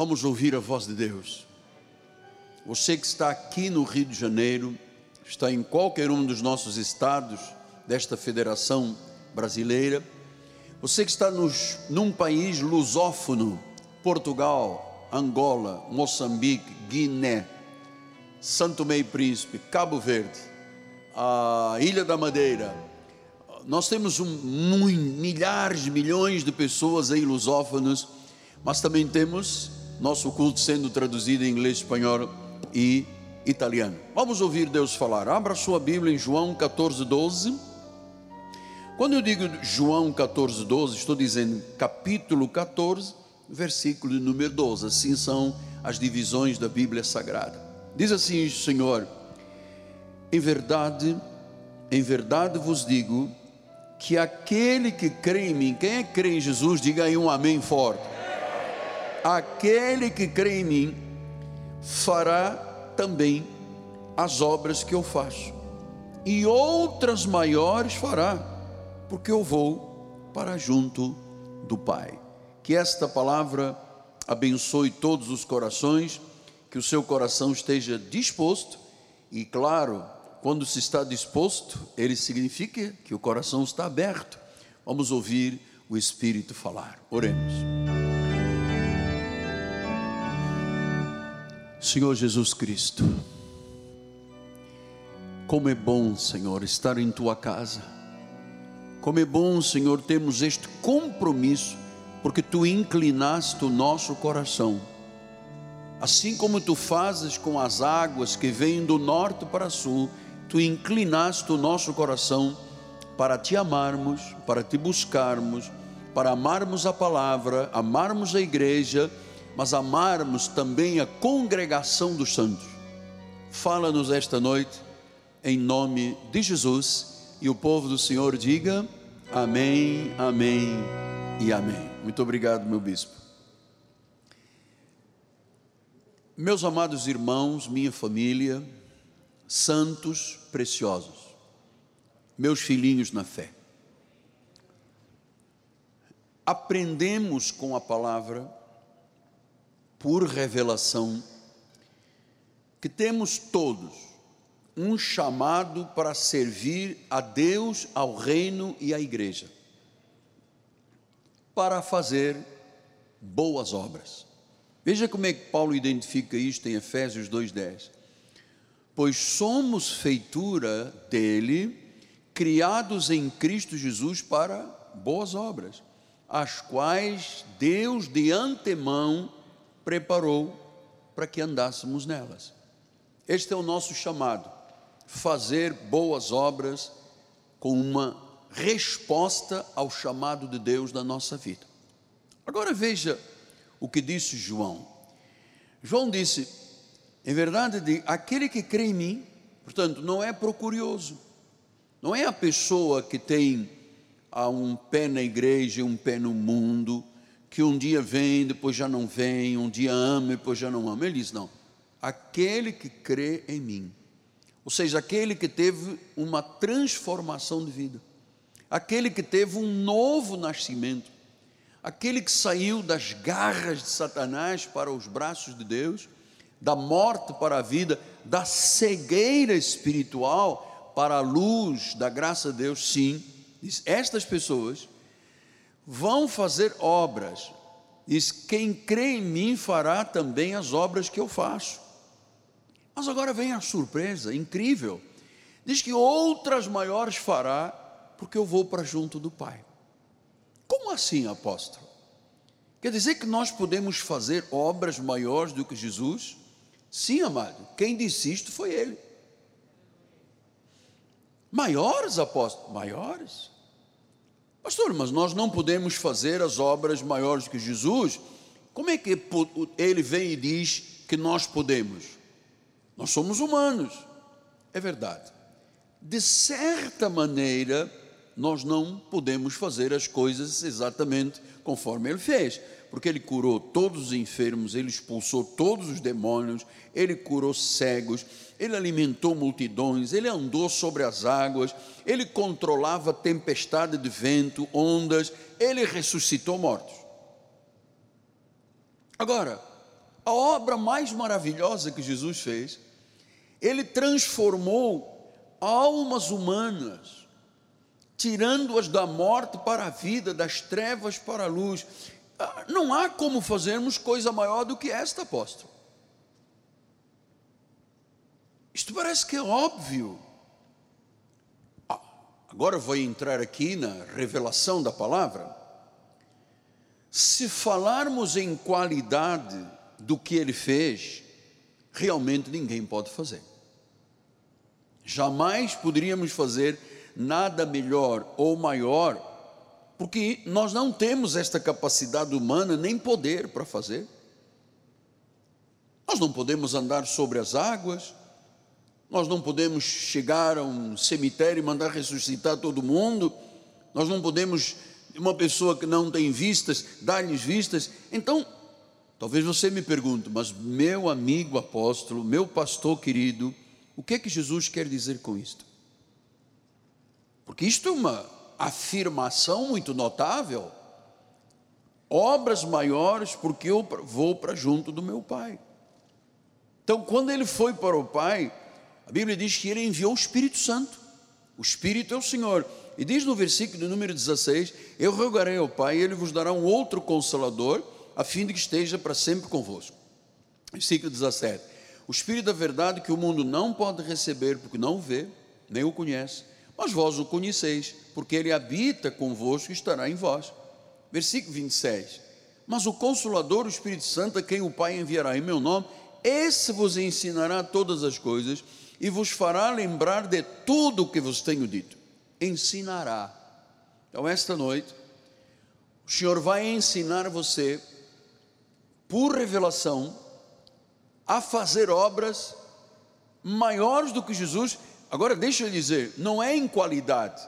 Vamos ouvir a voz de Deus. Você que está aqui no Rio de Janeiro, está em qualquer um dos nossos estados desta federação brasileira, você que está nos, num país lusófono, Portugal, Angola, Moçambique, Guiné, Santo Meio Príncipe, Cabo Verde, a Ilha da Madeira, nós temos um, milhares, milhões de pessoas aí lusófonos, mas também temos nosso culto sendo traduzido em inglês, espanhol e italiano. Vamos ouvir Deus falar. Abra sua Bíblia em João 14, 12. Quando eu digo João 14, 12, estou dizendo capítulo 14, versículo número 12. Assim são as divisões da Bíblia Sagrada. Diz assim o Senhor: Em verdade, em verdade vos digo que aquele que crê em mim, quem é que crê em Jesus, diga aí um amém forte. Aquele que crê em mim fará também as obras que eu faço, e outras maiores fará, porque eu vou para junto do Pai. Que esta palavra abençoe todos os corações, que o seu coração esteja disposto e, claro, quando se está disposto, ele significa que o coração está aberto. Vamos ouvir o Espírito falar. Oremos. Senhor Jesus Cristo, como é bom, Senhor, estar em tua casa. Como é bom, Senhor, termos este compromisso, porque tu inclinaste o nosso coração. Assim como tu fazes com as águas que vêm do norte para sul, tu inclinaste o nosso coração para te amarmos, para te buscarmos, para amarmos a palavra, amarmos a igreja, mas amarmos também a congregação dos santos. Fala-nos esta noite, em nome de Jesus, e o povo do Senhor diga amém, amém e amém. Muito obrigado, meu bispo. Meus amados irmãos, minha família, santos preciosos, meus filhinhos na fé. Aprendemos com a palavra, por revelação, que temos todos um chamado para servir a Deus, ao reino e à igreja, para fazer boas obras. Veja como é que Paulo identifica isto em Efésios 2,10 pois somos feitura dele, criados em Cristo Jesus para boas obras, as quais Deus de antemão preparou para que andássemos nelas. Este é o nosso chamado, fazer boas obras com uma resposta ao chamado de Deus da nossa vida. Agora veja o que disse João. João disse: em verdade, aquele que crê em mim, portanto, não é procurioso, não é a pessoa que tem um pé na igreja e um pé no mundo, que um dia vem, depois já não vem, um dia ama, depois já não ama. Ele diz: não, aquele que crê em mim, ou seja, aquele que teve uma transformação de vida, aquele que teve um novo nascimento, aquele que saiu das garras de Satanás para os braços de Deus da morte para a vida, da cegueira espiritual para a luz da graça de Deus, sim, diz, estas pessoas vão fazer obras, diz, quem crê em mim fará também as obras que eu faço. Mas agora vem a surpresa incrível, diz que outras maiores fará, porque eu vou para junto do Pai. Como assim, apóstolo? Quer dizer que nós podemos fazer obras maiores do que Jesus? Sim, amado, quem disse isto foi ele. Maiores apóstolos, maiores. Pastor, mas nós não podemos fazer as obras maiores que Jesus. Como é que ele vem e diz que nós podemos? Nós somos humanos. É verdade. De certa maneira, nós não podemos fazer as coisas exatamente conforme ele fez porque ele curou todos os enfermos, ele expulsou todos os demônios, ele curou cegos, ele alimentou multidões, ele andou sobre as águas, ele controlava tempestade de vento, ondas, ele ressuscitou mortos. Agora, a obra mais maravilhosa que Jesus fez, ele transformou almas humanas, tirando-as da morte para a vida, das trevas para a luz. Ah, não há como fazermos coisa maior do que esta, apóstolo. Isto parece que é óbvio. Ah, agora vou entrar aqui na revelação da palavra. Se falarmos em qualidade do que ele fez, realmente ninguém pode fazer. Jamais poderíamos fazer nada melhor ou maior, porque nós não temos esta capacidade humana nem poder para fazer. Nós não podemos andar sobre as águas, nós não podemos chegar a um cemitério e mandar ressuscitar todo mundo, nós não podemos, uma pessoa que não tem vistas, dar-lhes vistas. Então, talvez você me pergunte, mas meu amigo apóstolo, meu pastor querido, o que é que Jesus quer dizer com isto? Porque isto é uma afirmação muito notável. Obras maiores, porque eu vou para junto do meu Pai. Então, quando ele foi para o Pai, a Bíblia diz que ele enviou o Espírito Santo. O Espírito é o Senhor. E diz no versículo número 16: Eu rogarei ao Pai, e ele vos dará um outro consolador, a fim de que esteja para sempre convosco. Versículo 17: O Espírito da verdade que o mundo não pode receber, porque não vê, nem o conhece, mas vós o conheceis, porque ele habita convosco e estará em vós. Versículo 26: Mas o Consolador, o Espírito Santo, a quem o Pai enviará em meu nome, esse vos ensinará todas as coisas e vos fará lembrar de tudo o que vos tenho dito. Ensinará. Então, esta noite, o Senhor vai ensinar você, por revelação, a fazer obras maiores do que Jesus. Agora, deixa eu dizer, não é em qualidade.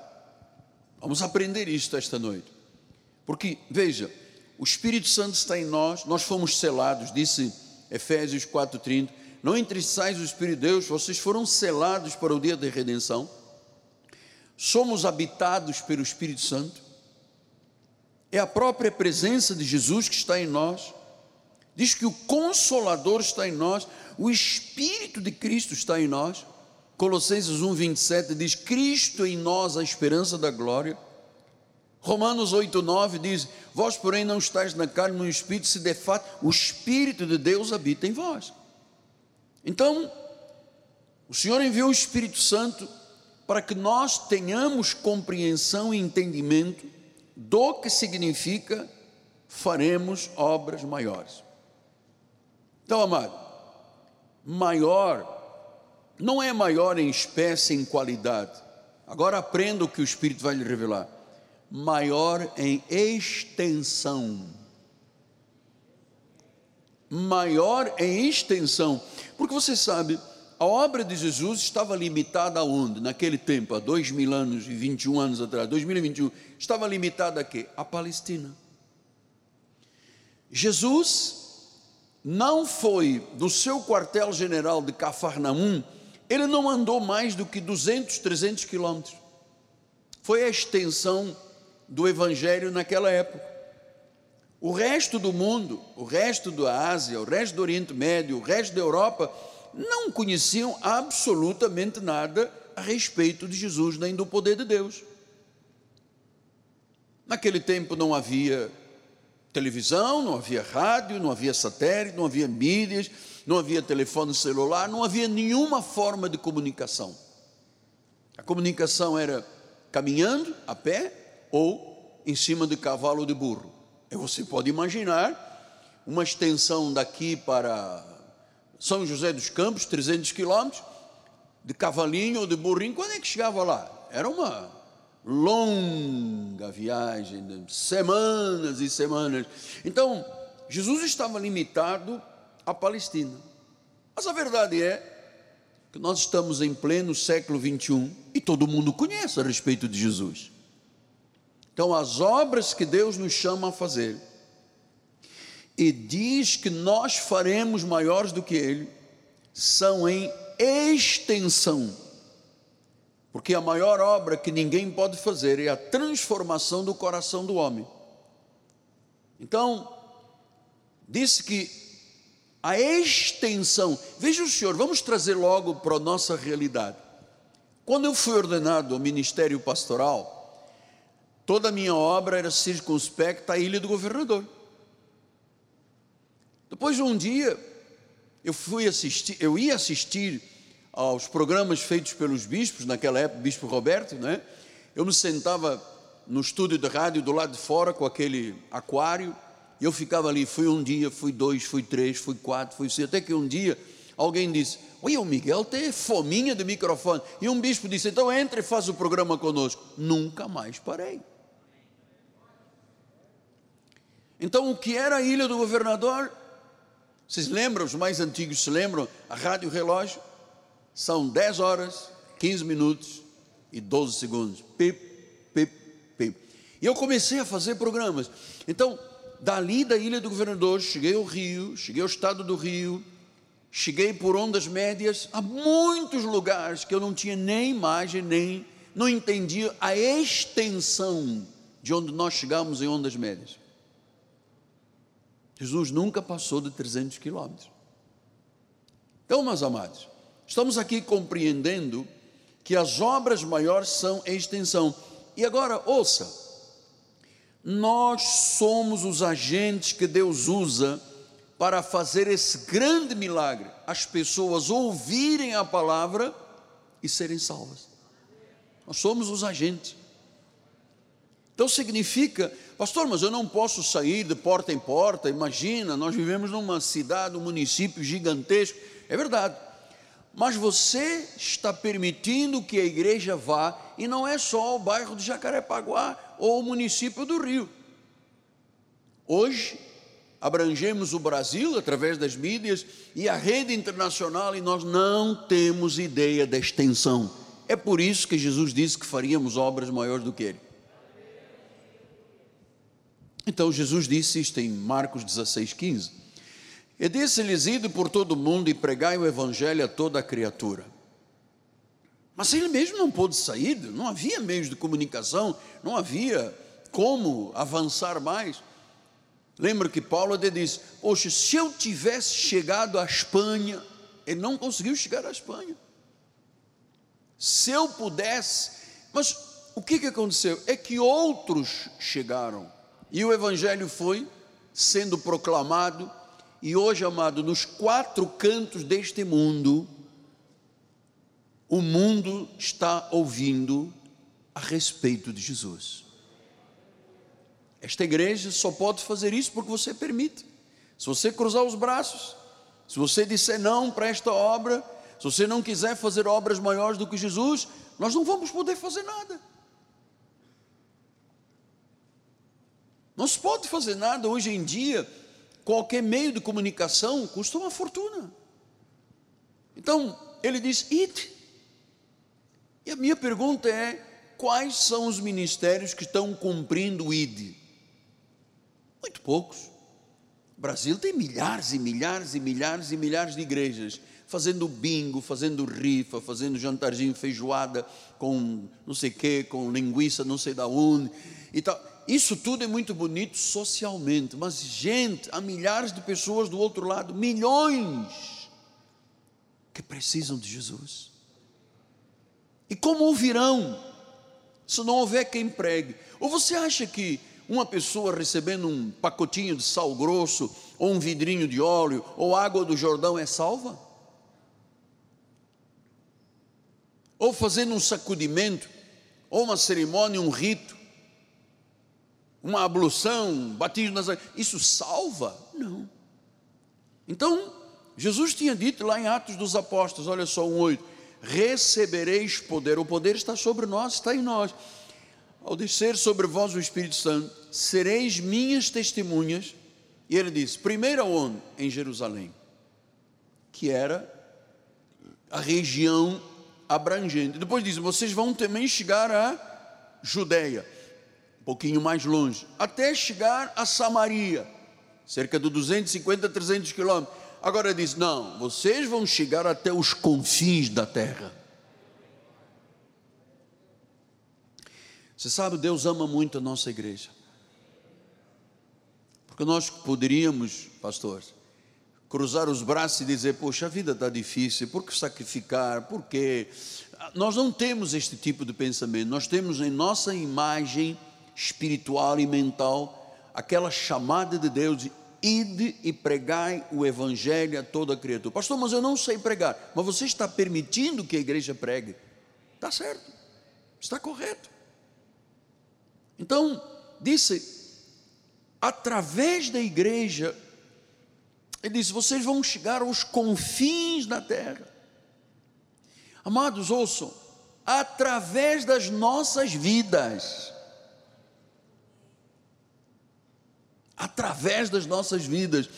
Vamos aprender isto esta noite. Porque, veja, o Espírito Santo está em nós, nós fomos selados, disse Efésios 4,30 não entristeçais o Espírito de Deus, vocês foram selados para o dia da redenção, somos habitados pelo Espírito Santo, é a própria presença de Jesus que está em nós, diz que o Consolador está em nós, o Espírito de Cristo está em nós, Colossenses 1, 27 diz: Cristo em nós, a esperança da glória. Romanos 8, 9 diz: Vós, porém, não estáis na carne, no Espírito, se de fato o Espírito de Deus habita em vós. Então, o Senhor enviou o Espírito Santo para que nós tenhamos compreensão e entendimento do que significa faremos obras maiores. Então, amado, maior não é maior em espécie, em qualidade. Agora aprenda o que o Espírito vai lhe revelar. Maior em extensão. Maior em extensão. Porque você sabe, a obra de Jesus estava limitada aonde? Naquele tempo, há dois mil anos e 21 anos atrás, 2021, estava limitada a quê? A Palestina. Jesus não foi do seu quartel-general de Cafarnaum, ele não andou mais do que 200, 300 quilômetros. Foi a extensão do evangelho naquela época. O resto do mundo, o resto da Ásia, o resto do Oriente Médio, o resto da Europa, não conheciam absolutamente nada a respeito de Jesus nem do poder de Deus. Naquele tempo não havia televisão, não havia rádio, não havia satélite, não havia mídias, não havia telefone celular, não havia nenhuma forma de comunicação. A comunicação era caminhando a pé ou em cima de cavalo de burro. Você pode imaginar uma extensão daqui para São José dos Campos, 300 quilômetros, de cavalinho ou de burrinho, quando é que chegava lá? Era uma longa viagem, semanas e semanas. Então, Jesus estava limitado à Palestina. Mas a verdade é que nós estamos em pleno século 21 e todo mundo conhece a respeito de Jesus. Então, as obras que Deus nos chama a fazer, e diz que nós faremos maiores do que Ele, são em extensão. Porque a maior obra que ninguém pode fazer é a transformação do coração do homem. Então, disse que a extensão. Veja o senhor, vamos trazer logo para a nossa realidade. Quando eu fui ordenado ao ministério pastoral, toda a minha obra era circunspecta à ilha do governador. Depois de um dia, eu fui assistir, eu ia assistir aos programas feitos pelos bispos, naquela época, bispo Roberto, né? Eu me sentava no estúdio de rádio do lado de fora com aquele aquário, e eu ficava ali, fui um dia, fui dois, fui três, fui quatro, fui cinco, até que um dia alguém disse: Oi, o Miguel tem fominha de microfone. E um bispo disse: Então entre e faz o programa conosco. Nunca mais parei. Então, o que era a ilha do governador? Vocês lembram, os mais antigos se lembram? A rádio relógio são 10 horas, 15 minutos e 12 segundos. Pip, pip, pip. E eu comecei a fazer programas. Então, dali da ilha do governador, cheguei ao Rio, cheguei ao estado do Rio, cheguei por ondas médias a muitos lugares que eu não tinha nem imagem, nem não entendia a extensão de onde nós chegamos em ondas médias. Jesus nunca passou de 300 quilômetros. Então, meus amados, estamos aqui compreendendo que as obras maiores são em extensão. E agora, ouça, nós somos os agentes que Deus usa para fazer esse grande milagre, as pessoas ouvirem a palavra e serem salvas. Nós somos os agentes. Então significa, pastor, mas eu não posso sair de porta em porta. Imagina, nós vivemos numa cidade, um município gigantesco. É verdade. Mas você está permitindo que a igreja vá, e não é só o bairro de Jacarepaguá ou o município do Rio. Hoje, abrangemos o Brasil através das mídias e a rede internacional e nós não temos ideia da extensão. É por isso que Jesus disse que faríamos obras maiores do que ele. Então Jesus disse isto em Marcos 16, 15. E disse-lhes: Ide por todo o mundo e pregai o evangelho a toda a criatura. Mas ele mesmo não pôde sair, não havia meios de comunicação, não havia como avançar mais. Lembra que Paulo até disse: Poxa, se eu tivesse chegado à Espanha, ele não conseguiu chegar à Espanha. Se eu pudesse, mas o que, que aconteceu? É que outros chegaram, e o Evangelho foi sendo proclamado, e hoje, amado, nos quatro cantos deste mundo, o mundo está ouvindo a respeito de Jesus. Esta igreja só pode fazer isso porque você permite. Se você cruzar os braços, se você disser não para esta obra, se você não quiser fazer obras maiores do que Jesus, nós não vamos poder fazer nada. Não se pode fazer nada hoje em dia, qualquer meio de comunicação custa uma fortuna. Então, ele diz: ide. E a minha pergunta é: quais são os ministérios que estão cumprindo o ID? Muito poucos. O Brasil tem milhares e milhares e milhares e milhares de igrejas fazendo bingo, fazendo rifa, fazendo jantarzinho, feijoada com não sei o que, com linguiça não sei da onde e tal. Isso tudo é muito bonito socialmente, mas gente, há milhares de pessoas do outro lado, milhões que precisam de Jesus. E como ouvirão se não houver quem pregue? Ou você acha que uma pessoa recebendo um pacotinho de sal grosso, ou um vidrinho de óleo, ou água do Jordão é salva? Ou fazendo um sacudimento, ou uma cerimônia, um rito, uma ablução, batismo nas isso salva? Não. Então, Jesus tinha dito lá em Atos dos Apóstolos, olha só, um 8: recebereis poder, o poder está sobre nós, está em nós ao descer sobre vós o Espírito Santo, sereis minhas testemunhas. E ele diz: primeiro aonde? Em Jerusalém, que era a região abrangente. Depois diz: vocês vão também chegar a Judéia, um pouquinho mais longe, até chegar a Samaria, cerca de 250, 300 quilômetros. Agora diz: não, vocês vão chegar até os confins da terra. Você sabe, Deus ama muito a nossa igreja. Porque nós poderíamos, pastor, cruzar os braços e dizer: Poxa, a vida está difícil, por que sacrificar? Por quê? Nós não temos este tipo de pensamento, nós temos em nossa imagem espiritual e mental aquela chamada de Deus de ide e pregai o evangelho a toda criatura. Pastor, mas eu não sei pregar. Mas você está permitindo que a igreja pregue. Está certo. Está correto. Então, disse, através da igreja, ele disse: vocês vão chegar aos confins da terra. Amados, ouçam, através das nossas vidas, através das nossas vidas,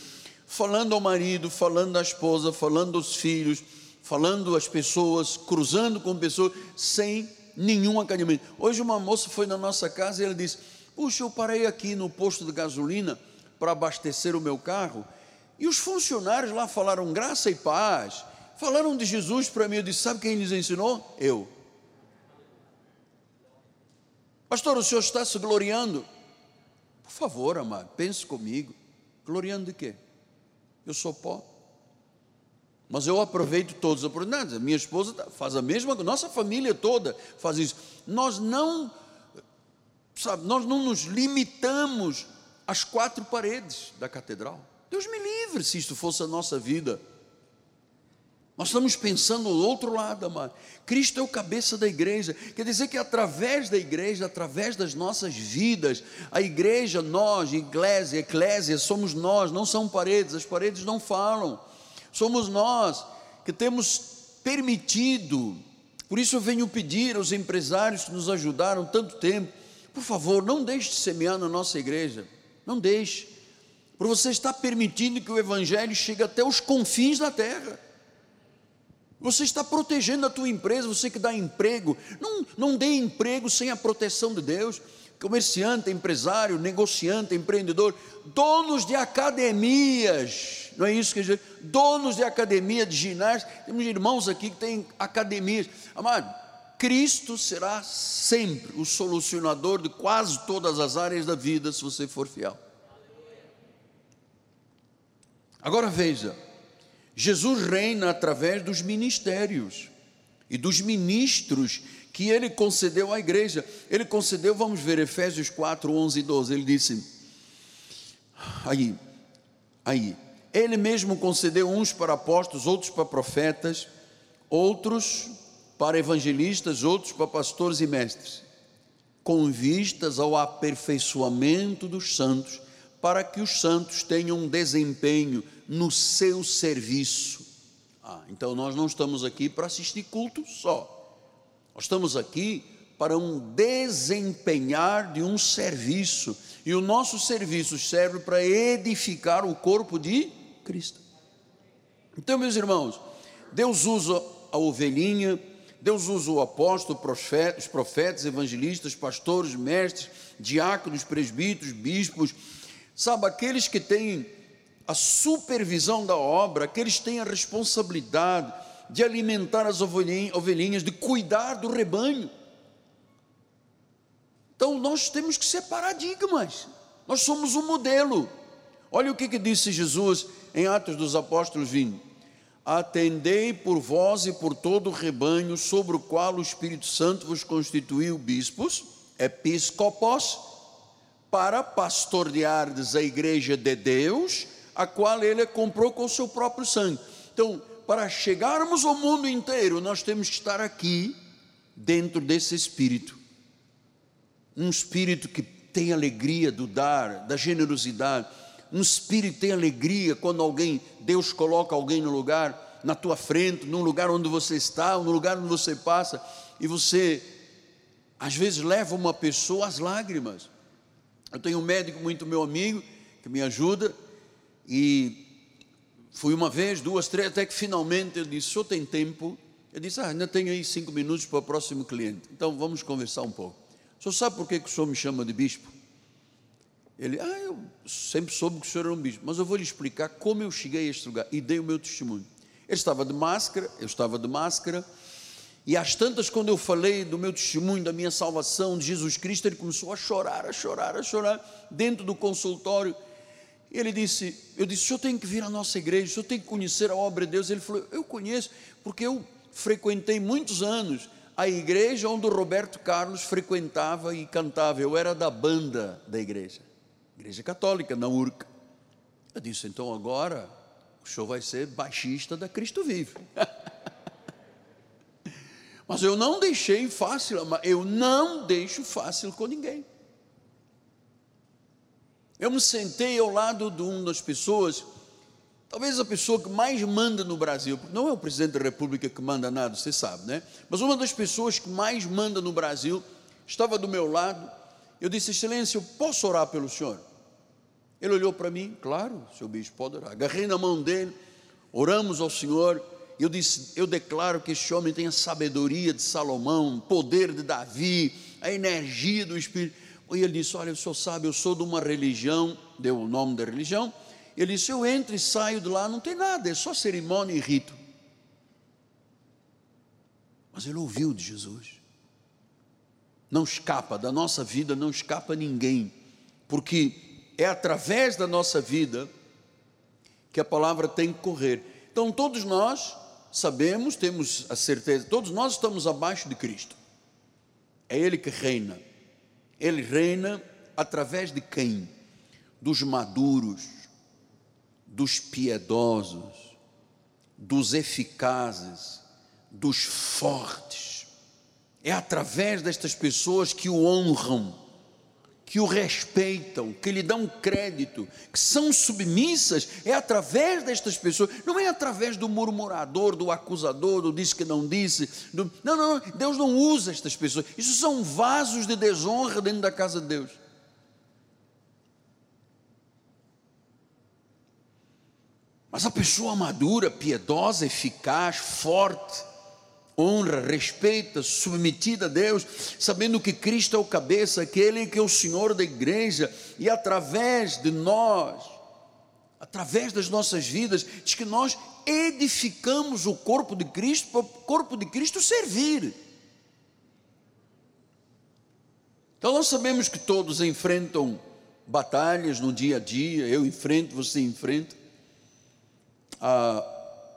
falando ao marido, falando à esposa, falando aos filhos, falando às pessoas, cruzando com pessoas, sem nenhum academia. Hoje uma moça foi na nossa casa e ela disse: Puxa, eu parei aqui no posto de gasolina para abastecer o meu carro e os funcionários lá falaram graça e paz, falaram de Jesus para mim. Eu disse: Sabe quem lhes ensinou? Eu. Pastor, o senhor está se gloriando? Por favor, amado, pense comigo. Gloriando de quê? Eu sou pó. Mas eu aproveito todas as oportunidades. Minha esposa tá, faz a mesma, nossa família toda faz isso. Nós não, sabe, nós não nos limitamos às quatro paredes da catedral. Deus me livre se isto fosse a nossa vida. Nós estamos pensando do outro lado, amado. Cristo é o cabeça da igreja. Quer dizer que através da igreja, através das nossas vidas, a igreja, nós, igreja, eclésia, somos nós, não são paredes, as paredes não falam. Somos nós que temos permitido. Por isso eu venho pedir aos empresários que nos ajudaram tanto tempo, por favor, não deixe de semear na nossa igreja. Não deixe. Por você estar permitindo que o evangelho chegue até os confins da terra. Você está protegendo a tua empresa, você que dá emprego. Não, não dê emprego sem a proteção de Deus. Comerciante, empresário, negociante, empreendedor, donos de academias, não é isso que dizer? Donos de academia, de ginásio. Temos irmãos aqui que têm academias. Amado, Cristo será sempre o solucionador de quase todas as áreas da vida, se você for fiel. Agora veja, Jesus reina através dos ministérios e dos ministros que ele concedeu à igreja. Ele concedeu, vamos ver, Efésios 4, 11 e 12. Ele disse: aí, aí, ele mesmo concedeu uns para apóstolos, outros para profetas, outros para evangelistas, outros para pastores e mestres, com vistas ao aperfeiçoamento dos santos, para que os santos tenham um desempenho no seu serviço. Ah, então nós não estamos aqui para assistir culto só. Nós estamos aqui para um desempenhar de um serviço. E o nosso serviço serve para edificar o corpo de Cristo. Então, meus irmãos, Deus usa a ovelhinha, Deus usa o apóstolo, os profetas, evangelistas, pastores, mestres, diáconos, presbíteros, bispos, sabe, aqueles que têm a supervisão da obra, que eles têm a responsabilidade de alimentar as ovelhinhas, de cuidar do rebanho. Então nós temos que ser paradigmas, nós somos um modelo. Olha o que, que disse Jesus em Atos dos Apóstolos 20: Atendei por vós e por todo o rebanho sobre o qual o Espírito Santo vos constituiu bispos, episcopos, para pastoreardes a igreja de Deus a qual ele comprou com o seu próprio sangue. Então, para chegarmos ao mundo inteiro, nós temos que estar aqui, dentro desse espírito. Um espírito que tem alegria do dar, da generosidade. Um espírito tem alegria quando alguém, Deus coloca alguém no lugar, na tua frente, num lugar onde você está, no lugar onde você passa, e você, às vezes, leva uma pessoa às lágrimas. Eu tenho um médico muito meu amigo, que me ajuda, e fui uma vez, duas, três, até que finalmente ele disse: O tem tempo? Eu disse: Ah, ainda tenho aí cinco minutos para o próximo cliente. Então vamos conversar um pouco. O senhor sabe por que, que o senhor me chama de bispo? Ele, ah, eu sempre soube que o senhor era um bispo, mas eu vou lhe explicar como eu cheguei a este lugar e dei o meu testemunho. Ele estava de máscara, eu estava de máscara, e às tantas, quando eu falei do meu testemunho, da minha salvação, de Jesus Cristo, ele começou a chorar, a chorar, a chorar, dentro do consultório. Ele disse, eu disse, o senhor tem que vir à nossa igreja, o senhor tem que conhecer a obra de Deus. Ele falou, eu conheço, porque eu frequentei muitos anos a igreja onde o Roberto Carlos frequentava e cantava. Eu era da banda da igreja, igreja católica, na URCA. Eu disse, então agora o senhor vai ser baixista da Cristo Vive. Mas eu não deixei fácil, eu não deixo fácil com ninguém. Eu me sentei ao lado de uma das pessoas, talvez a pessoa que mais manda no Brasil, porque não é o presidente da República que manda nada, você sabe, né? Mas uma das pessoas que mais manda no Brasil estava do meu lado. Eu disse, Excelência, eu posso orar pelo senhor? Ele olhou para mim, claro, seu bispo pode orar. Agarrei na mão dele, oramos ao Senhor. Eu disse, eu declaro que este homem tem a sabedoria de Salomão, o poder de Davi, a energia do Espírito. E ele disse: Olha, o senhor sabe, eu sou de uma religião, deu o nome da religião. Ele disse: Eu entro e saio de lá, não tem nada, é só cerimônia e rito. Mas ele ouviu de Jesus. Não escapa, da nossa vida não escapa ninguém, porque é através da nossa vida que a palavra tem que correr. Então, todos nós sabemos, temos a certeza, todos nós estamos abaixo de Cristo. É Ele que reina. Ele reina através de quem? Dos maduros, dos piedosos, dos eficazes, dos fortes. É através destas pessoas que o honram que o respeitam, que lhe dão crédito, que são submissas, é através destas pessoas, não é através do murmurador, do acusador, do disse que não disse. Do, não, não, Deus não usa estas pessoas. Isso são vasos de desonra dentro da casa de Deus. Mas a pessoa madura, piedosa, eficaz, forte, honra, respeita, submetida a Deus, sabendo que Cristo é o cabeça, aquele que é o Senhor da igreja, e através de nós, através das nossas vidas, diz que nós edificamos o corpo de Cristo para o corpo de Cristo servir. Então nós sabemos que todos enfrentam batalhas no dia a dia, eu enfrento, você enfrenta. Ah,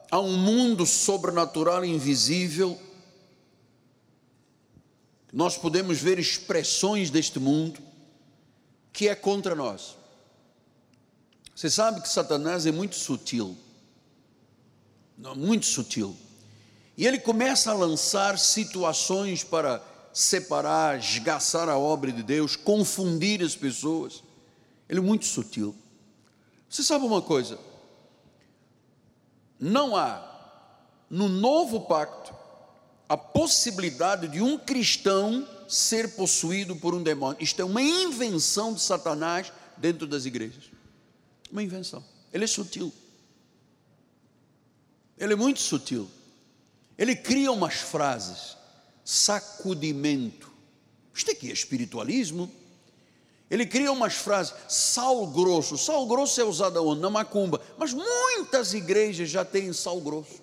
há um mundo sobrenatural invisível. Nós podemos ver expressões deste mundo que é contra nós. Você sabe que Satanás é muito sutil, muito sutil. E ele começa a lançar situações para separar, esgaçar a obra de Deus, confundir as pessoas. Ele é muito sutil. Você sabe uma coisa? Não há no novo pacto a possibilidade de um cristão ser possuído por um demônio. Isto é uma invenção de Satanás dentro das igrejas. Uma invenção. Ele é sutil. Ele é muito sutil. Ele cria umas frases, sacudimento. Isto aqui é espiritualismo. Ele cria umas frases, sal grosso. Sal grosso é usado onde? Na macumba. Mas muitas igrejas já têm sal grosso.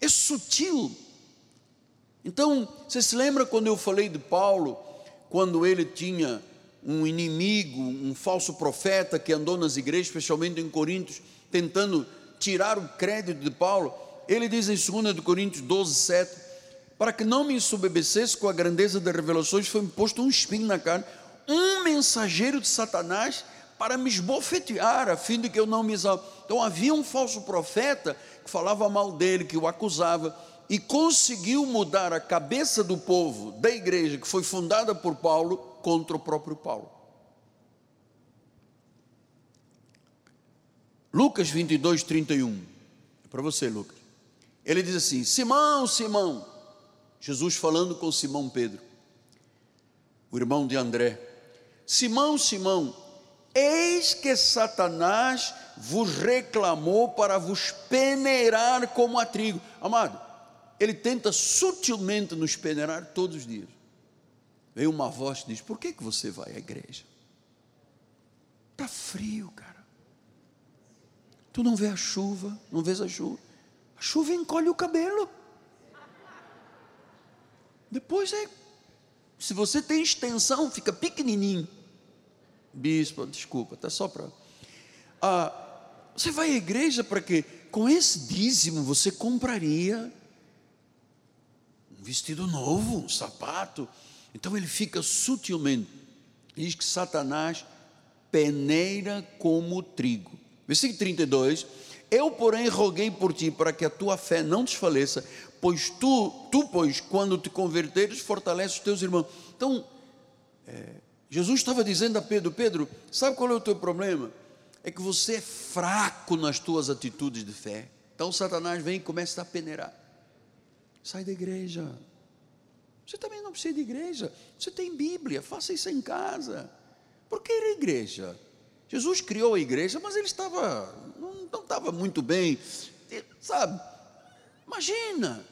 É sutil. Então, você se lembra quando eu falei de Paulo, quando ele tinha um inimigo, um falso profeta que andou nas igrejas, especialmente em Coríntios, tentando tirar o crédito de Paulo? Ele diz em 2 Coríntios 12, 7: Para que não me ensubebecesse com a grandeza das revelações, foi-me posto um espinho na carne um mensageiro de Satanás para me esbofetear, a fim de que eu não me exalte. Então havia um falso profeta que falava mal dele, que o acusava, e conseguiu mudar a cabeça do povo, da igreja, que foi fundada por Paulo, contra o próprio Paulo. Lucas 22, 31. É para você, Lucas. Ele diz assim: Simão, Simão, Jesus falando com Simão Pedro, o irmão de André. Simão, Simão, eis que Satanás vos reclamou para vos peneirar como a trigo. Amado, ele tenta sutilmente nos peneirar todos os dias. Vem uma voz que diz: Por que, que você vai à igreja? Está frio, cara. Tu não vê a chuva, não vês a chuva. A chuva encolhe o cabelo. Depois é. Se você tem extensão, fica pequenininho bispo, desculpa, está só para. Ah, você vai à igreja para quê? Com esse dízimo você compraria um vestido novo, um sapato. Então ele fica sutilmente. Diz que Satanás peneira como trigo. Versículo 32. Eu, porém, roguei por ti para que a tua fé não desfaleça, pois tu, tu pois, quando te converteres, fortalece os teus irmãos. Então, é, Jesus estava dizendo a Pedro: Pedro, sabe qual é o teu problema? É que você é fraco nas tuas atitudes de fé. Então, Satanás vem e começa a peneirar. Sai da igreja. Você também não precisa de igreja. Você tem Bíblia, faça isso em casa. Por que ir à igreja? Jesus criou a igreja, mas ele estava, não, não estava muito bem, sabe? Imagina,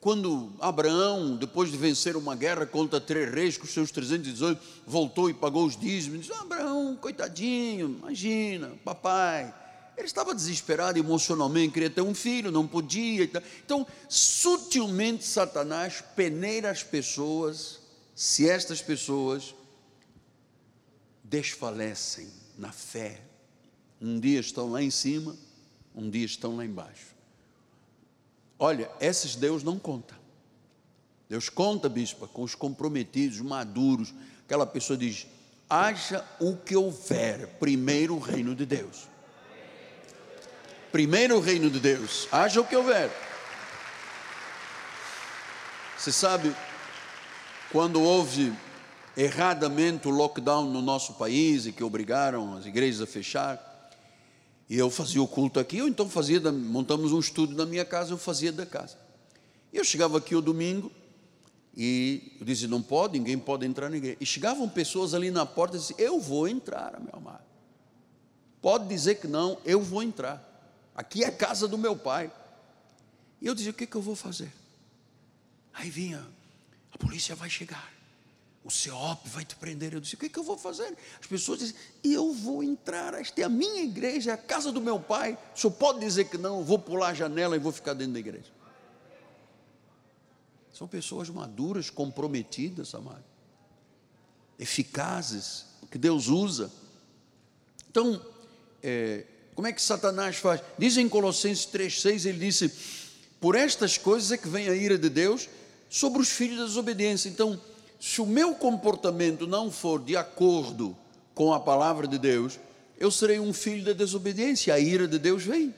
quando Abraão, depois de vencer uma guerra contra três reis, com seus 318, voltou e pagou os dízimos, disse, Abraão, coitadinho, imagina, papai, ele estava desesperado emocionalmente, queria ter um filho, não podia. Então, sutilmente, Satanás peneira as pessoas, se estas pessoas desfalecem na fé. Um dia estão lá em cima, um dia estão lá embaixo. Olha, esses Deus não conta. Deus conta, bispa, com os comprometidos, maduros. Aquela pessoa diz: haja o que houver, primeiro o reino de Deus. Primeiro o reino de Deus, haja o que houver. Você sabe, quando houve erradamente o lockdown no nosso país e que obrigaram as igrejas a fechar. E eu fazia o culto aqui, ou então fazia, montamos um estúdio na minha casa, eu fazia da casa. E eu chegava aqui o domingo e eu dizia, não pode, ninguém pode entrar igreja. E chegavam pessoas ali na porta e diziam, eu vou entrar, meu amado. Pode dizer que não, eu vou entrar. Aqui é a casa do meu pai. E eu dizia, o que, que eu vou fazer? Aí vinha, a polícia vai chegar o CEOP vai te prender. Eu disse: O que, é que eu vou fazer? As pessoas dizem: Eu vou entrar, esta é a minha igreja, é a casa do meu pai. O senhor pode dizer que não, eu vou pular a janela e vou ficar dentro da igreja. São pessoas maduras, comprometidas, amado, eficazes, que Deus usa. Então, é, como é que Satanás faz? Diz em Colossenses 3,6: ele disse: Por estas coisas é que vem a ira de Deus sobre os filhos da desobediência. Então, se o meu comportamento não for de acordo com a palavra de Deus, eu serei um filho da desobediência, a ira de Deus vem.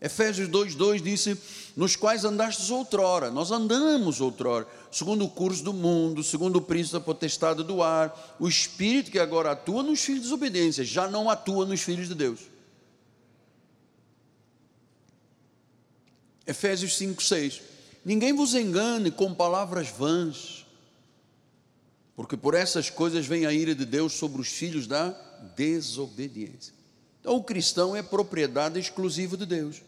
Efésios 2,2 disse: Nos quais andastes outrora, nós andamos outrora, segundo o curso do mundo, segundo o príncipe da potestade do ar, o espírito que agora atua nos filhos de desobediência, já não atua nos filhos de Deus. Efésios 5,6: Ninguém vos engane com palavras vãs porque por essas coisas vem a ira de Deus sobre os filhos da desobediência. Então, o cristão é propriedade exclusiva de Deus.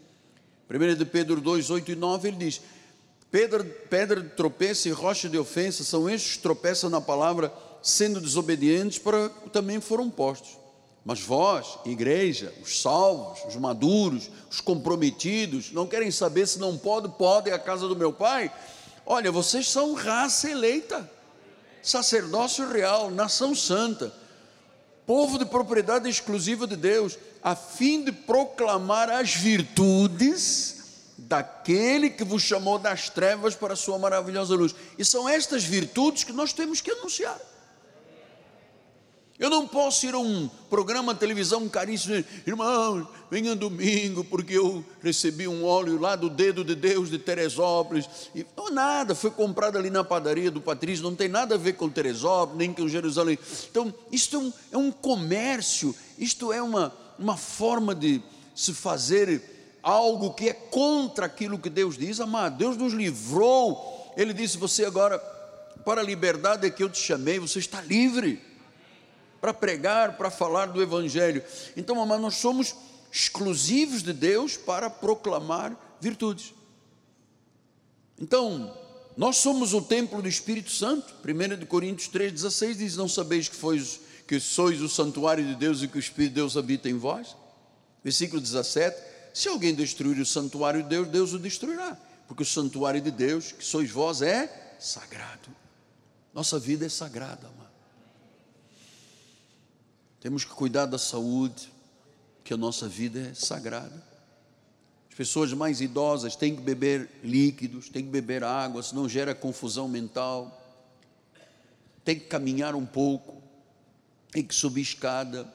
1 de Pedro 2, 8 e 9, ele diz: pedra, pedra de tropeço e rocha de ofensa são estes que tropeçam na palavra, sendo desobedientes, para também foram postos. Mas vós, igreja, os salvos, os maduros, os comprometidos, não querem saber se não pode, pode, é a casa do meu pai. Olha, vocês são raça eleita sacerdócio real, nação santa, povo de propriedade exclusiva de Deus, a fim de proclamar as virtudes daquele que vos chamou das trevas para a sua maravilhosa luz. E são estas virtudes que nós temos que anunciar. Eu não posso ir a um programa de televisão caríssimo, irmão, venha domingo, porque eu recebi um óleo lá do dedo de Deus de Teresópolis. E, não, nada, foi comprado ali na padaria do Patrício, não tem nada a ver com Teresópolis, nem com Jerusalém. Então, isto é um, é um comércio, isto é uma, uma forma de se fazer algo que é contra aquilo que Deus diz. Amado, Deus nos livrou, Ele disse: Você agora, para a liberdade é que eu te chamei, você está livre para pregar, para falar do Evangelho. Então, mas nós somos exclusivos de Deus para proclamar virtudes. Então, nós somos o templo do Espírito Santo. 1 Coríntios 3,16 diz: Não sabeis que, fois, que sois o santuário de Deus e que o Espírito de Deus habita em vós? Versículo 17: Se alguém destruir o santuário de Deus, Deus o destruirá, porque o santuário de Deus, que sois vós, é sagrado. Nossa vida é sagrada, amado. Temos que cuidar da saúde, que a nossa vida é sagrada. As pessoas mais idosas têm que beber líquidos, têm que beber água, senão gera confusão mental. Tem que caminhar um pouco, tem que subir escada,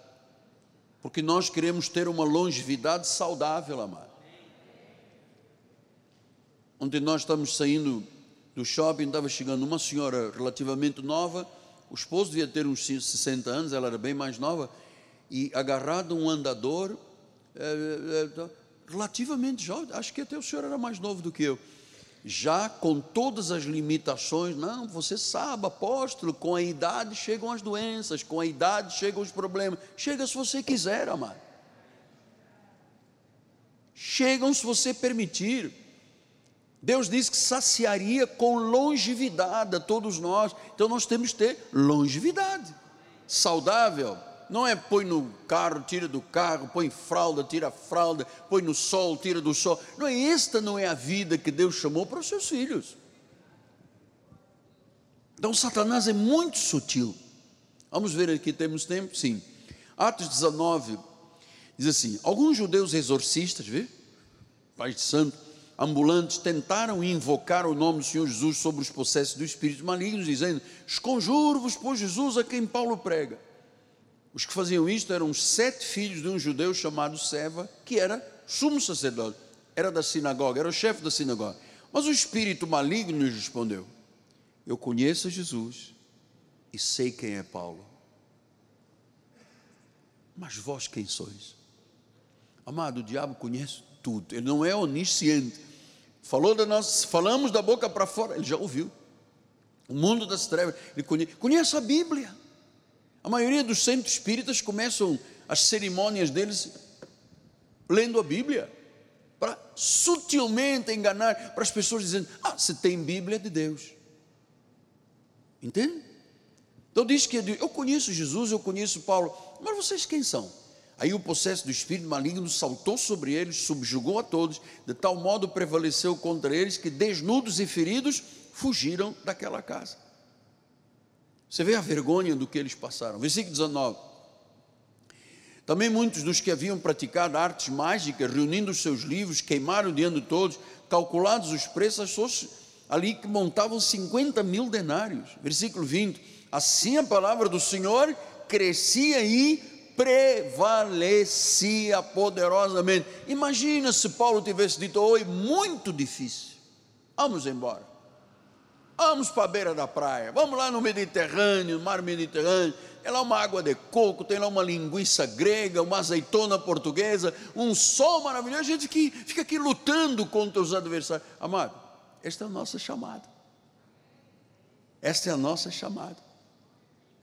porque nós queremos ter uma longevidade saudável, amado. Ontem nós estamos saindo do shopping, estava chegando uma senhora relativamente nova, o esposo devia ter uns 60 anos, ela era bem mais nova, e agarrado um andador, é, é, relativamente jovem, acho que até o senhor era mais novo do que eu, já com todas as limitações, não, você sabe, apóstolo, com a idade chegam as doenças, com a idade chegam os problemas, chega se você quiser, amado, chegam se você permitir, Deus disse que saciaria com longevidade a todos nós. Então nós temos que ter longevidade. Saudável. Não é põe no carro, tira do carro, põe fralda, tira a fralda, põe no sol, tira do sol. Não é esta não é a vida que Deus chamou para os seus filhos. Então Satanás é muito sutil. Vamos ver aqui, temos tempo? Sim. Atos 19 diz assim: alguns judeus exorcistas, vê? Pai de Santo ambulantes tentaram invocar o nome do Senhor Jesus sobre os processos do espírito malignos, dizendo: Esconjuro-vos por Jesus a quem Paulo prega. Os que faziam isto eram os sete filhos de um judeu chamado Seva, que era sumo sacerdote, era da sinagoga, era o chefe da sinagoga. Mas o espírito maligno lhes respondeu: Eu conheço Jesus e sei quem é Paulo. Mas vós quem sois? Amado, o diabo conhece tudo, ele não é onisciente. Falou da nossa, falamos da boca para fora, ele já ouviu. O mundo das trevas, ele conhece, conhece a Bíblia. A maioria dos centros espíritas começam as cerimônias deles lendo a Bíblia, para sutilmente enganar, para as pessoas dizendo: Ah, se tem Bíblia é de Deus. Entende? Então diz que eu conheço Jesus, eu conheço Paulo, mas vocês quem são? Aí o processo do espírito maligno saltou sobre eles, subjugou a todos, de tal modo prevaleceu contra eles que, desnudos e feridos, fugiram daquela casa. Você vê a vergonha do que eles passaram. Versículo 19. Também muitos dos que haviam praticado artes mágicas, reunindo os seus livros, queimaram diante de todos, calculados os preços, ali que montavam 50 mil denários. Versículo 20. Assim a palavra do Senhor crescia e prevalecia poderosamente. Imagina se Paulo tivesse dito: Oi, muito difícil, vamos embora, vamos para a beira da praia, vamos lá no Mediterrâneo, no mar Mediterrâneo. Tem lá uma água de coco, tem lá uma linguiça grega, uma azeitona portuguesa, um sol maravilhoso. A gente que fica aqui lutando contra os adversários. Amado, esta é a nossa chamada. Esta é a nossa chamada.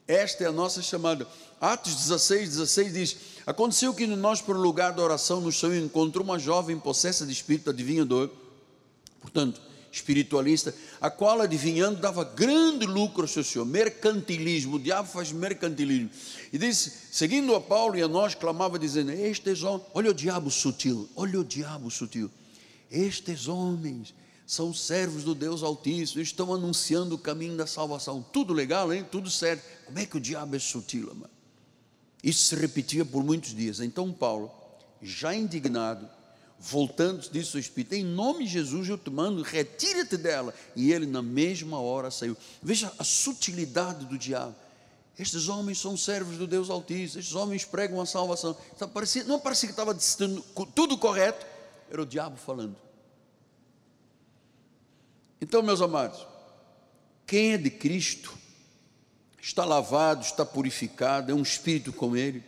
Esta é a nossa chamada. Atos 16, 16 diz: Aconteceu que nós, por lugar da oração, no chão encontrou uma jovem possessa de espírito adivinhador, portanto, espiritualista, a qual adivinhando dava grande lucro ao seu senhor, mercantilismo, o diabo faz mercantilismo. E disse, seguindo a Paulo e a nós, clamava dizendo: Estes homens, olha o diabo sutil, olha o diabo sutil, estes homens são servos do Deus Altíssimo, estão anunciando o caminho da salvação. Tudo legal, hein? Tudo certo. Como é que o diabo é sutil, mano? Isso se repetia por muitos dias. Então Paulo, já indignado, voltando, disse ao Espírito: Em nome de Jesus eu te mando, retira-te dela. E ele, na mesma hora, saiu. Veja a sutilidade do diabo. Estes homens são servos do Deus Altíssimo, estes homens pregam a salvação. Parecia, não parecia que estava tudo correto, era o diabo falando. Então, meus amados, quem é de Cristo está lavado, está purificado, é um espírito com ele.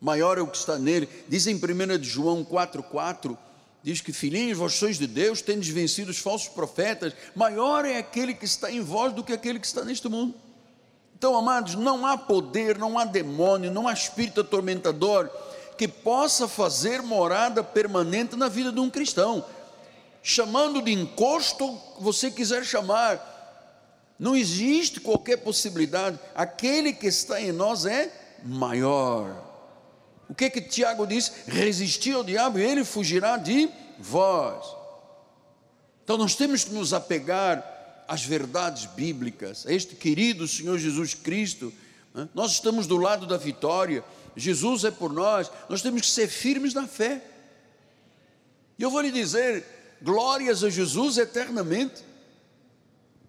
Maior é o que está nele. Diz em 1 de João 4,4, diz que filhinhos, vós sois de Deus, tendes vencido os falsos profetas, maior é aquele que está em vós do que aquele que está neste mundo. Então, amados, não há poder, não há demônio, não há espírito atormentador que possa fazer morada permanente na vida de um cristão chamando de encosto, você quiser chamar, não existe qualquer possibilidade. Aquele que está em nós é maior. O que que Tiago diz? Resistir ao diabo e ele fugirá de vós. Então nós temos que nos apegar às verdades bíblicas, a este querido Senhor Jesus Cristo. Né? Nós estamos do lado da vitória. Jesus é por nós, nós temos que ser firmes na fé. E eu vou lhe dizer, glórias a Jesus eternamente,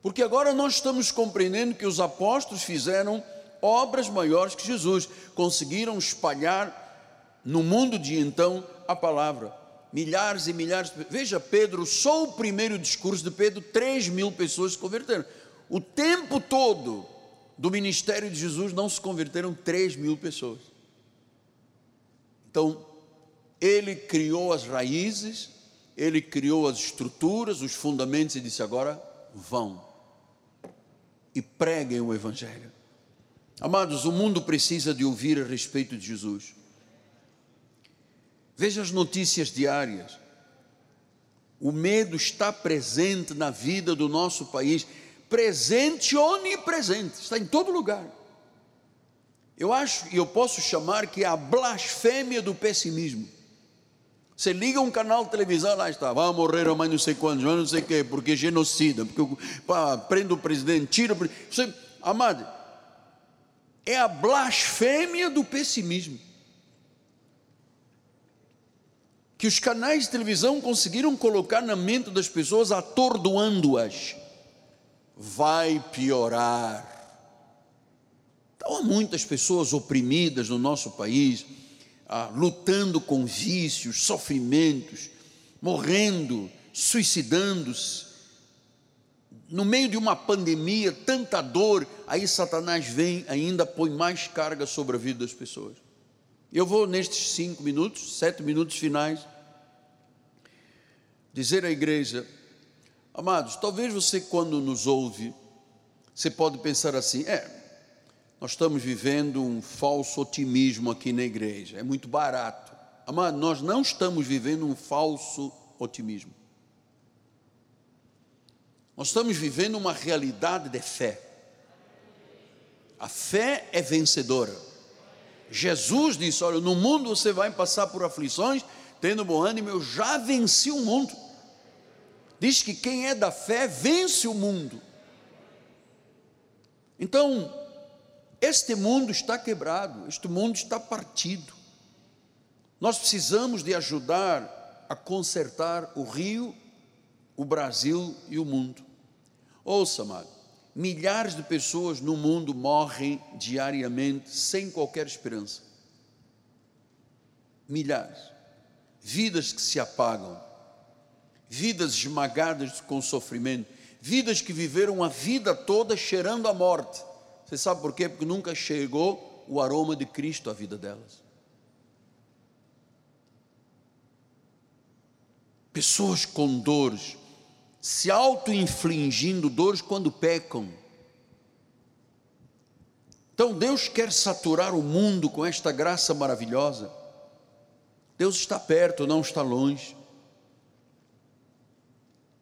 porque agora nós estamos compreendendo que os apóstolos fizeram obras maiores que Jesus, conseguiram espalhar no mundo de então a palavra. Milhares e milhares. Veja, Pedro, só o primeiro discurso de Pedro, 3 mil pessoas se converteram. O tempo todo do ministério de Jesus não se converteram 3 mil pessoas. Então, ele criou as raízes, ele criou as estruturas, os fundamentos e disse: agora vão e preguem o Evangelho. Amados, o mundo precisa de ouvir a respeito de Jesus. Veja as notícias diárias. O medo está presente na vida do nosso país, presente, onipresente, está em todo lugar. Eu acho, e eu posso chamar que é a blasfêmia do pessimismo. Você liga um canal de televisão, lá está, vai morrer mãe não sei quantos, não sei o quê, porque é genocida, porque prende o presidente, tira o presidente. Amado, é a blasfêmia do pessimismo. Que os canais de televisão conseguiram colocar na mente das pessoas, atordoando-as. Vai piorar. Então, há muitas pessoas oprimidas no nosso país ah, lutando com vícios, sofrimentos, morrendo, suicidando-se. No meio de uma pandemia, tanta dor, aí Satanás vem, ainda põe mais carga sobre a vida das pessoas. Eu vou, nestes cinco minutos, sete minutos finais, dizer à igreja, amados, talvez você, quando nos ouve, você pode pensar assim: é, nós estamos vivendo um falso otimismo aqui na igreja, é muito barato. Amado, nós não estamos vivendo um falso otimismo. Nós estamos vivendo uma realidade de fé. A fé é vencedora. Jesus disse: Olha, no mundo você vai passar por aflições, tendo bom ânimo, eu já venci o mundo. Diz que quem é da fé vence o mundo. Então, este mundo está quebrado, este mundo está partido. Nós precisamos de ajudar a consertar o Rio, o Brasil e o mundo. Ouça, amado, milhares de pessoas no mundo morrem diariamente sem qualquer esperança. Milhares. Vidas que se apagam, vidas esmagadas com sofrimento, vidas que viveram a vida toda cheirando a morte você sabe por quê? Porque nunca chegou o aroma de Cristo à vida delas. Pessoas com dores, se auto-infligindo dores quando pecam. Então Deus quer saturar o mundo com esta graça maravilhosa. Deus está perto, não está longe.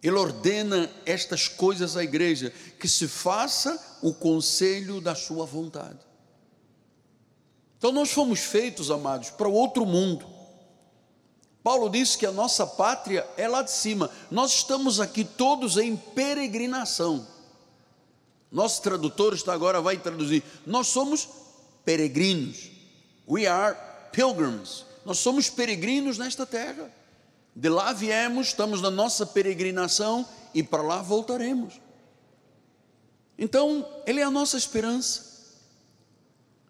Ele ordena estas coisas à igreja, que se faça o conselho da sua vontade. Então nós fomos feitos, amados, para outro mundo. Paulo disse que a nossa pátria é lá de cima. Nós estamos aqui todos em peregrinação. Nosso tradutor está agora vai traduzir. Nós somos peregrinos. We are pilgrims. Nós somos peregrinos nesta terra. De lá viemos, estamos na nossa peregrinação e para lá voltaremos. Então, Ele é a nossa esperança.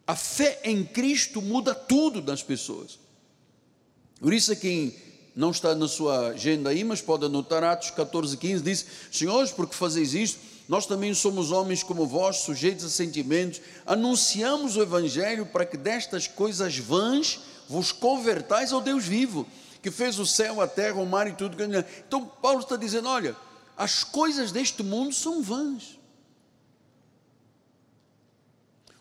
A fé em Cristo muda tudo das pessoas. Por isso, quem não está na sua agenda aí, mas pode anotar Atos 14, 15, diz: Senhores, porque fazeis isto? Nós também somos homens como vós, sujeitos a sentimentos, anunciamos o Evangelho para que destas coisas vãs vos convertais ao Deus vivo que fez o céu, a terra, o mar e tudo. Então, Paulo está dizendo: olha, as coisas deste mundo são vãs.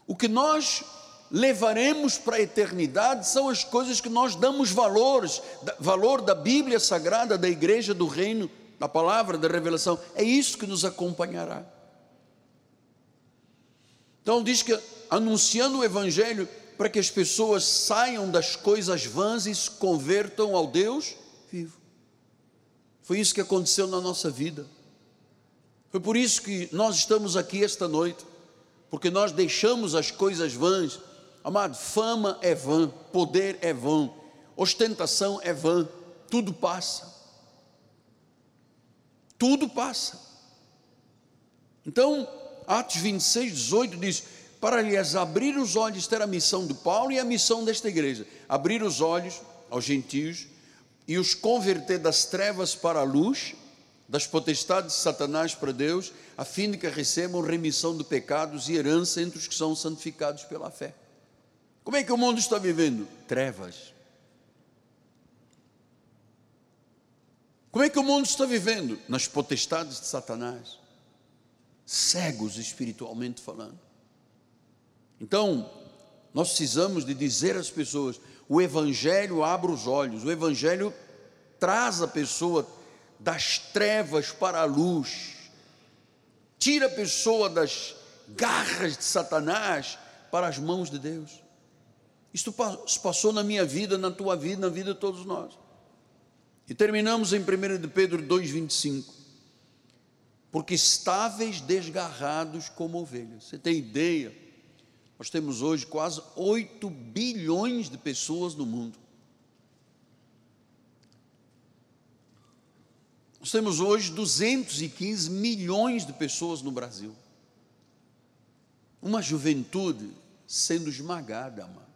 O que nós levaremos para a eternidade são as coisas que nós damos valores, valor da Bíblia Sagrada, da Igreja do Reino, da palavra da revelação. É isso que nos acompanhará. Então diz que anunciando o Evangelho, para que as pessoas saiam das coisas vãs e se convertam ao Deus vivo. Foi isso que aconteceu na nossa vida. Foi por isso que nós estamos aqui esta noite, porque nós deixamos as coisas vãs, Amado, fama é vã, poder é vão, ostentação é vã, tudo passa. Tudo passa. Então, Atos 26, 18 diz: para lhes abrir os olhos, ter a missão de Paulo e a missão desta igreja: abrir os olhos aos gentios e os converter das trevas para a luz, das potestades de Satanás para Deus, a fim de que recebam remissão de pecados e herança entre os que são santificados pela fé. Como é que o mundo está vivendo? Trevas. Como é que o mundo está vivendo? Nas potestades de Satanás, cegos espiritualmente falando. Então, nós precisamos de dizer às pessoas: o Evangelho abre os olhos, o Evangelho traz a pessoa das trevas para a luz, tira a pessoa das garras de Satanás para as mãos de Deus. Isto passou na minha vida, na tua vida, na vida de todos nós. E terminamos em 1 de Pedro 2,25. Porque estáveis desgarrados como ovelhas. Você tem ideia? Nós temos hoje quase 8 bilhões de pessoas no mundo. Nós temos hoje 215 milhões de pessoas no Brasil. Uma juventude sendo esmagada, mano.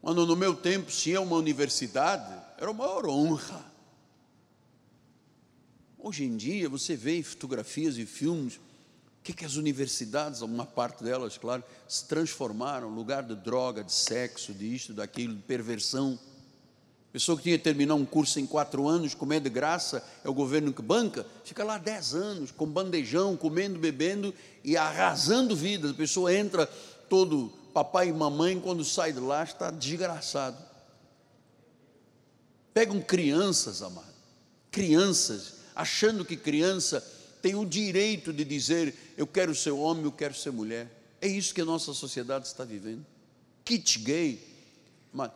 Quando no meu tempo ia uma universidade, era uma maior honra. Hoje em dia você vê fotografias e filmes o que, que as universidades, uma parte delas, claro, se transformaram lugar de droga, de sexo, de isto, daquilo, de perversão. Pessoa que tinha que terminar um curso em quatro anos, comer de graça, é o governo que banca, fica lá dez anos, com bandejão, comendo, bebendo e arrasando vidas. A pessoa entra todo papai e mamãe, quando sai de lá, está desgraçado. Pegam crianças, amado, crianças, achando que criança tem o direito de dizer: eu quero ser homem, eu quero ser mulher. É isso que a nossa sociedade está vivendo. Kit gay,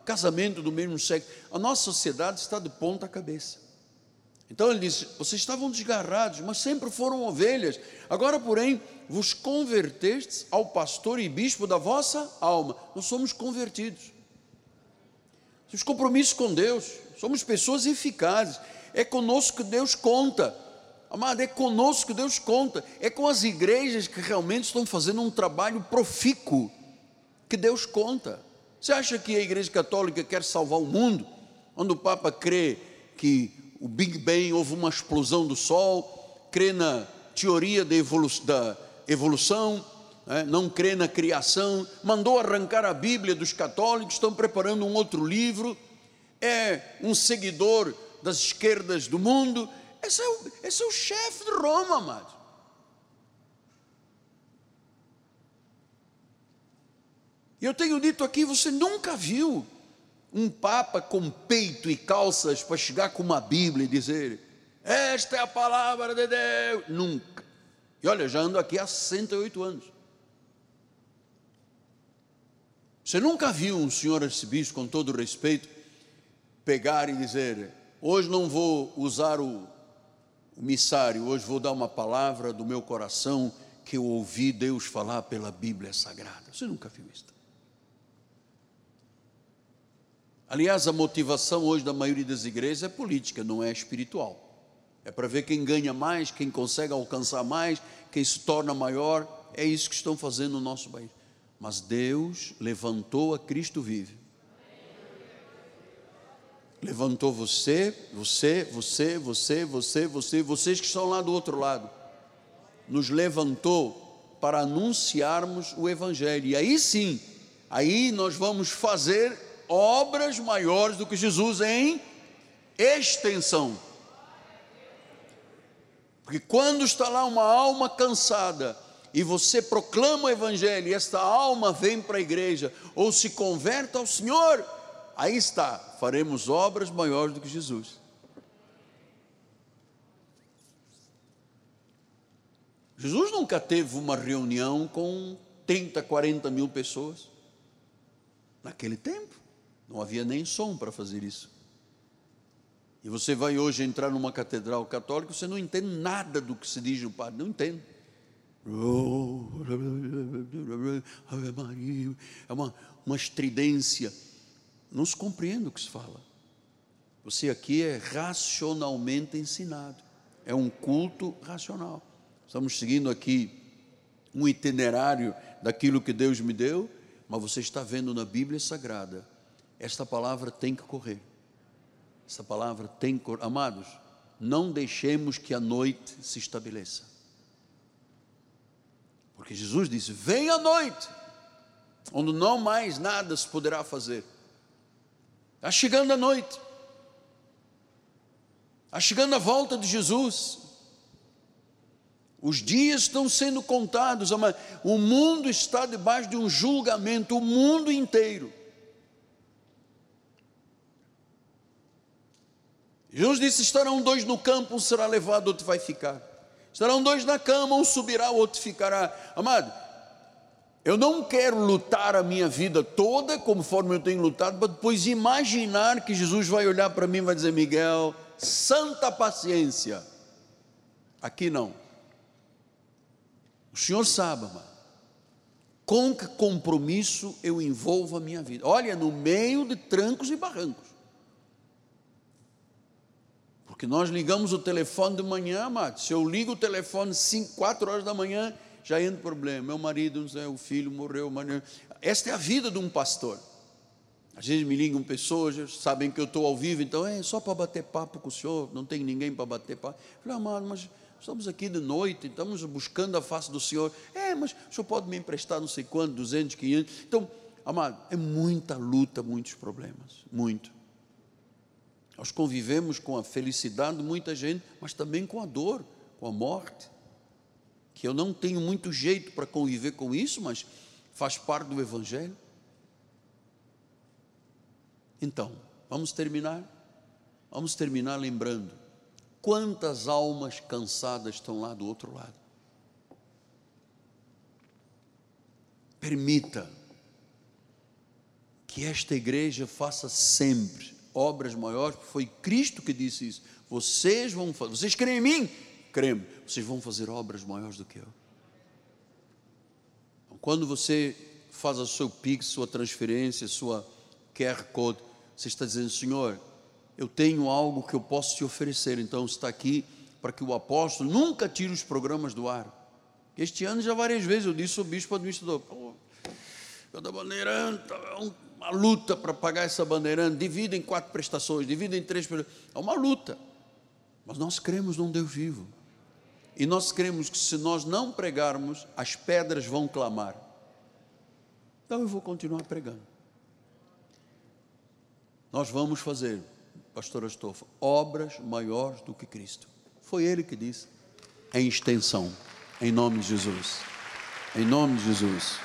casamento do mesmo sexo. A nossa sociedade está de ponta cabeça. Então ele disse: vocês estavam desgarrados, mas sempre foram ovelhas. Agora, porém, vos convertestes ao pastor e bispo da vossa alma. Nós somos convertidos. Temos compromisso com Deus. Somos pessoas eficazes. É conosco que Deus conta. Amado, é conosco que Deus conta, é com as igrejas que realmente estão fazendo um trabalho profícuo que Deus conta. Você acha que a igreja católica quer salvar o mundo? Onde o Papa crê que o Big Bang houve uma explosão do Sol, crê na teoria da, evolu da evolução, né? não crê na criação, mandou arrancar a Bíblia dos católicos, estão preparando um outro livro, é um seguidor das esquerdas do mundo, esse é o, esse é o chefe de Roma, amado. E eu tenho dito aqui: você nunca viu um Papa com peito e calças para chegar com uma Bíblia e dizer: Esta é a palavra de Deus. Nunca. E olha, já ando aqui há 68 anos. Você nunca viu um senhor arcebispo, com todo respeito, pegar e dizer: Hoje não vou usar o missário, hoje vou dar uma palavra do meu coração que eu ouvi Deus falar pela Bíblia Sagrada. Você nunca viu isso? Aliás, a motivação hoje da maioria das igrejas é política, não é espiritual. É para ver quem ganha mais, quem consegue alcançar mais, quem se torna maior. É isso que estão fazendo no nosso país. Mas Deus levantou a Cristo vive levantou você, você, você, você, você, você, vocês que estão lá do outro lado, nos levantou para anunciarmos o Evangelho. E aí sim, aí nós vamos fazer obras maiores do que Jesus em extensão. Porque quando está lá uma alma cansada, e você proclama o Evangelho, e esta alma vem para a igreja, ou se converte ao Senhor, aí está, faremos obras maiores do que Jesus. Jesus nunca teve uma reunião com 30, 40 mil pessoas. Naquele tempo, não havia nem som para fazer isso. E você vai hoje entrar numa catedral católica, você não entende nada do que se diz o padre, não entende. Maria, é uma, uma estridência. Não se compreende o que se fala. Você aqui é racionalmente ensinado. É um culto racional. Estamos seguindo aqui um itinerário daquilo que Deus me deu, mas você está vendo na Bíblia Sagrada, esta palavra tem que correr. Essa palavra tem que correr. Amados, não deixemos que a noite se estabeleça. Porque Jesus disse: Vem a noite, onde não mais nada se poderá fazer. Está chegando a noite, está chegando a volta de Jesus. Os dias estão sendo contados, o mundo está debaixo de um julgamento, o mundo inteiro. Jesus disse: estarão dois no campo, um será levado, outro vai ficar. Estarão dois na cama, um subirá, o outro ficará. Amado, eu não quero lutar a minha vida toda conforme eu tenho lutado, para depois imaginar que Jesus vai olhar para mim e vai dizer: Miguel, santa paciência. Aqui não. O Senhor sabe, amado, com que compromisso eu envolvo a minha vida. Olha, no meio de trancos e barrancos. Porque nós ligamos o telefone de manhã, amado. Se eu ligo o telefone 5, 4 horas da manhã, já entra problema. Meu marido, não sei, o filho morreu. Esta é a vida de um pastor. Às vezes me ligam pessoas, sabem que eu estou ao vivo, então é só para bater papo com o senhor, não tem ninguém para bater papo. Falei, amado, mas estamos aqui de noite, estamos buscando a face do senhor. É, mas o senhor pode me emprestar não sei quanto, 200, 500. Então, amado, é muita luta, muitos problemas, muito. Nós convivemos com a felicidade de muita gente, mas também com a dor, com a morte. Que eu não tenho muito jeito para conviver com isso, mas faz parte do Evangelho. Então, vamos terminar? Vamos terminar lembrando quantas almas cansadas estão lá do outro lado. Permita que esta igreja faça sempre obras maiores, porque foi Cristo que disse isso. Vocês vão fazer, vocês creem em mim? Cremos, vocês vão fazer obras maiores do que eu. Então, quando você faz o seu Pix, sua transferência, sua QR Code, você está dizendo, Senhor, eu tenho algo que eu posso te oferecer, então está aqui para que o apóstolo nunca tire os programas do ar. Este ano já várias vezes eu disse ao bispo administrador, pô, cada bandeirante, é um uma luta para pagar essa bandeirante, divida em quatro prestações, divida em três É uma luta. Mas nós cremos num Deus vivo. E nós cremos que se nós não pregarmos, as pedras vão clamar. Então eu vou continuar pregando. Nós vamos fazer, pastor Astolfo, obras maiores do que Cristo. Foi ele que disse, em extensão, em nome de Jesus. Em nome de Jesus.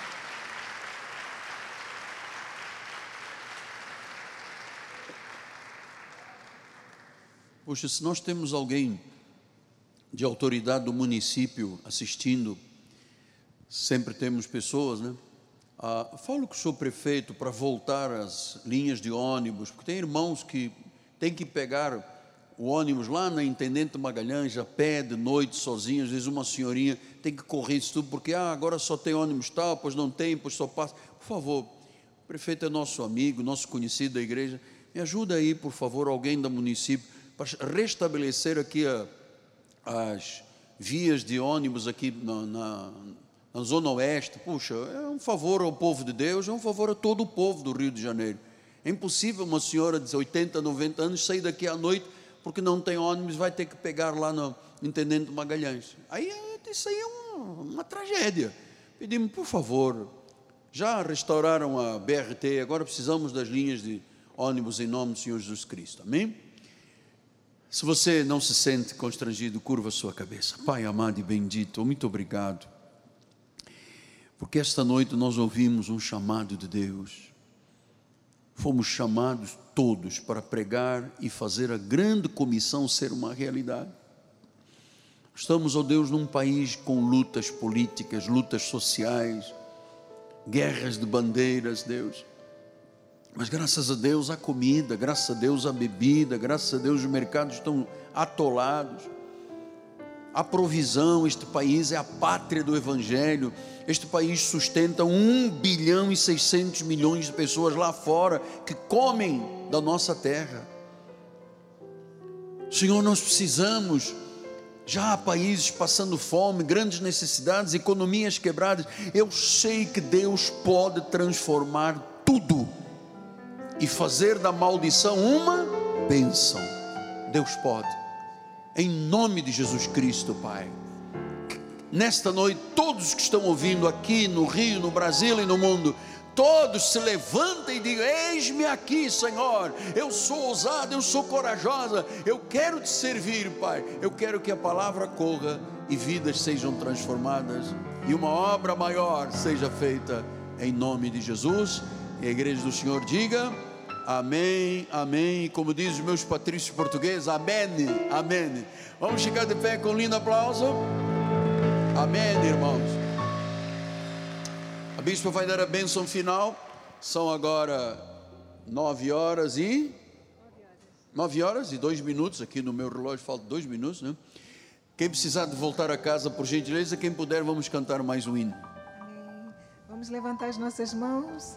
Poxa, se nós temos alguém de autoridade do município assistindo, sempre temos pessoas, né? Ah, falo com o senhor prefeito para voltar às linhas de ônibus, porque tem irmãos que têm que pegar o ônibus lá na Intendente Magalhães, a pé, de noite, sozinho, às vezes uma senhorinha tem que correr isso tudo, porque ah, agora só tem ônibus tal, pois não tem, pois só passa. Por favor, o prefeito é nosso amigo, nosso conhecido da igreja, me ajuda aí, por favor, alguém do município, para restabelecer aqui a, as vias de ônibus aqui na, na, na, Zona Oeste. Puxa, é um favor ao povo de Deus, é um favor a todo o povo do Rio de Janeiro. É impossível uma senhora de 80, 90 anos sair daqui à noite porque não tem ônibus, vai ter que pegar lá no Intendente Magalhães. Aí isso aí é uma, uma tragédia. Pedimos, por favor, já restauraram a BRT, agora precisamos das linhas de ônibus em nome do Senhor Jesus Cristo. Amém? Se você não se sente constrangido, curva sua cabeça. Pai amado e bendito, muito obrigado. Porque esta noite nós ouvimos um chamado de Deus. Fomos chamados todos para pregar e fazer a grande comissão ser uma realidade. Estamos, ó oh Deus, num país com lutas políticas, lutas sociais, guerras de bandeiras, Deus. Mas graças a Deus a comida, graças a Deus a bebida, graças a Deus os mercados estão atolados. a provisão, este país é a pátria do Evangelho, este país sustenta 1 bilhão e 600 milhões de pessoas lá fora que comem da nossa terra. Senhor, nós precisamos, já há países passando fome, grandes necessidades, economias quebradas. Eu sei que Deus pode transformar tudo e fazer da maldição uma bênção. Deus pode, em nome de Jesus Cristo, Pai. Nesta noite, todos que estão ouvindo aqui no Rio, no Brasil e no mundo, todos se levantem e digam: Eis-me aqui, Senhor. Eu sou ousada, eu sou corajosa. Eu quero te servir, Pai. Eu quero que a palavra corra e vidas sejam transformadas e uma obra maior seja feita em nome de Jesus. E a igreja do Senhor diga: Amém, amém. Como diz os meus patrícios portugueses, amém, amém. Vamos ficar de pé com um lindo aplauso. Amém, irmãos. A bispa vai dar a bênção final. São agora nove horas e. Nove horas e dois minutos. Aqui no meu relógio falta dois minutos, né? Quem precisar de voltar a casa, por gentileza, quem puder, vamos cantar mais um hino. Amém. Vamos levantar as nossas mãos.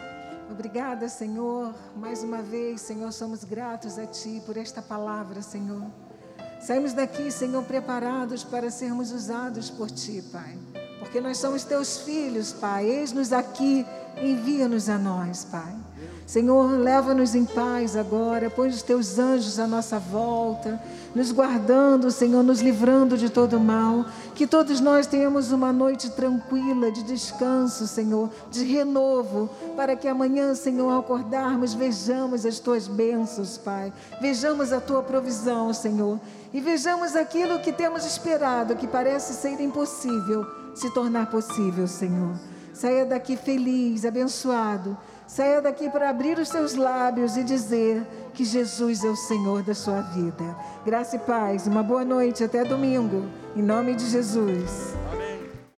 Obrigada, Senhor. Mais uma vez, Senhor, somos gratos a Ti por esta palavra, Senhor. Saímos daqui, Senhor, preparados para sermos usados por Ti, Pai. Porque nós somos Teus filhos, Pai. Eis-nos aqui, envia-nos a nós, Pai. Senhor, leva-nos em paz agora, põe os Teus anjos à nossa volta, nos guardando, Senhor, nos livrando de todo mal. Que todos nós tenhamos uma noite tranquila, de descanso, Senhor, de renovo, para que amanhã, Senhor, ao acordarmos, vejamos as Tuas bênçãos, Pai. Vejamos a Tua provisão, Senhor e vejamos aquilo que temos esperado, que parece ser impossível, se tornar possível, Senhor. Saia daqui feliz, abençoado. Saia daqui para abrir os seus lábios e dizer que Jesus é o Senhor da sua vida. Graça e paz, uma boa noite, até domingo, em nome de Jesus.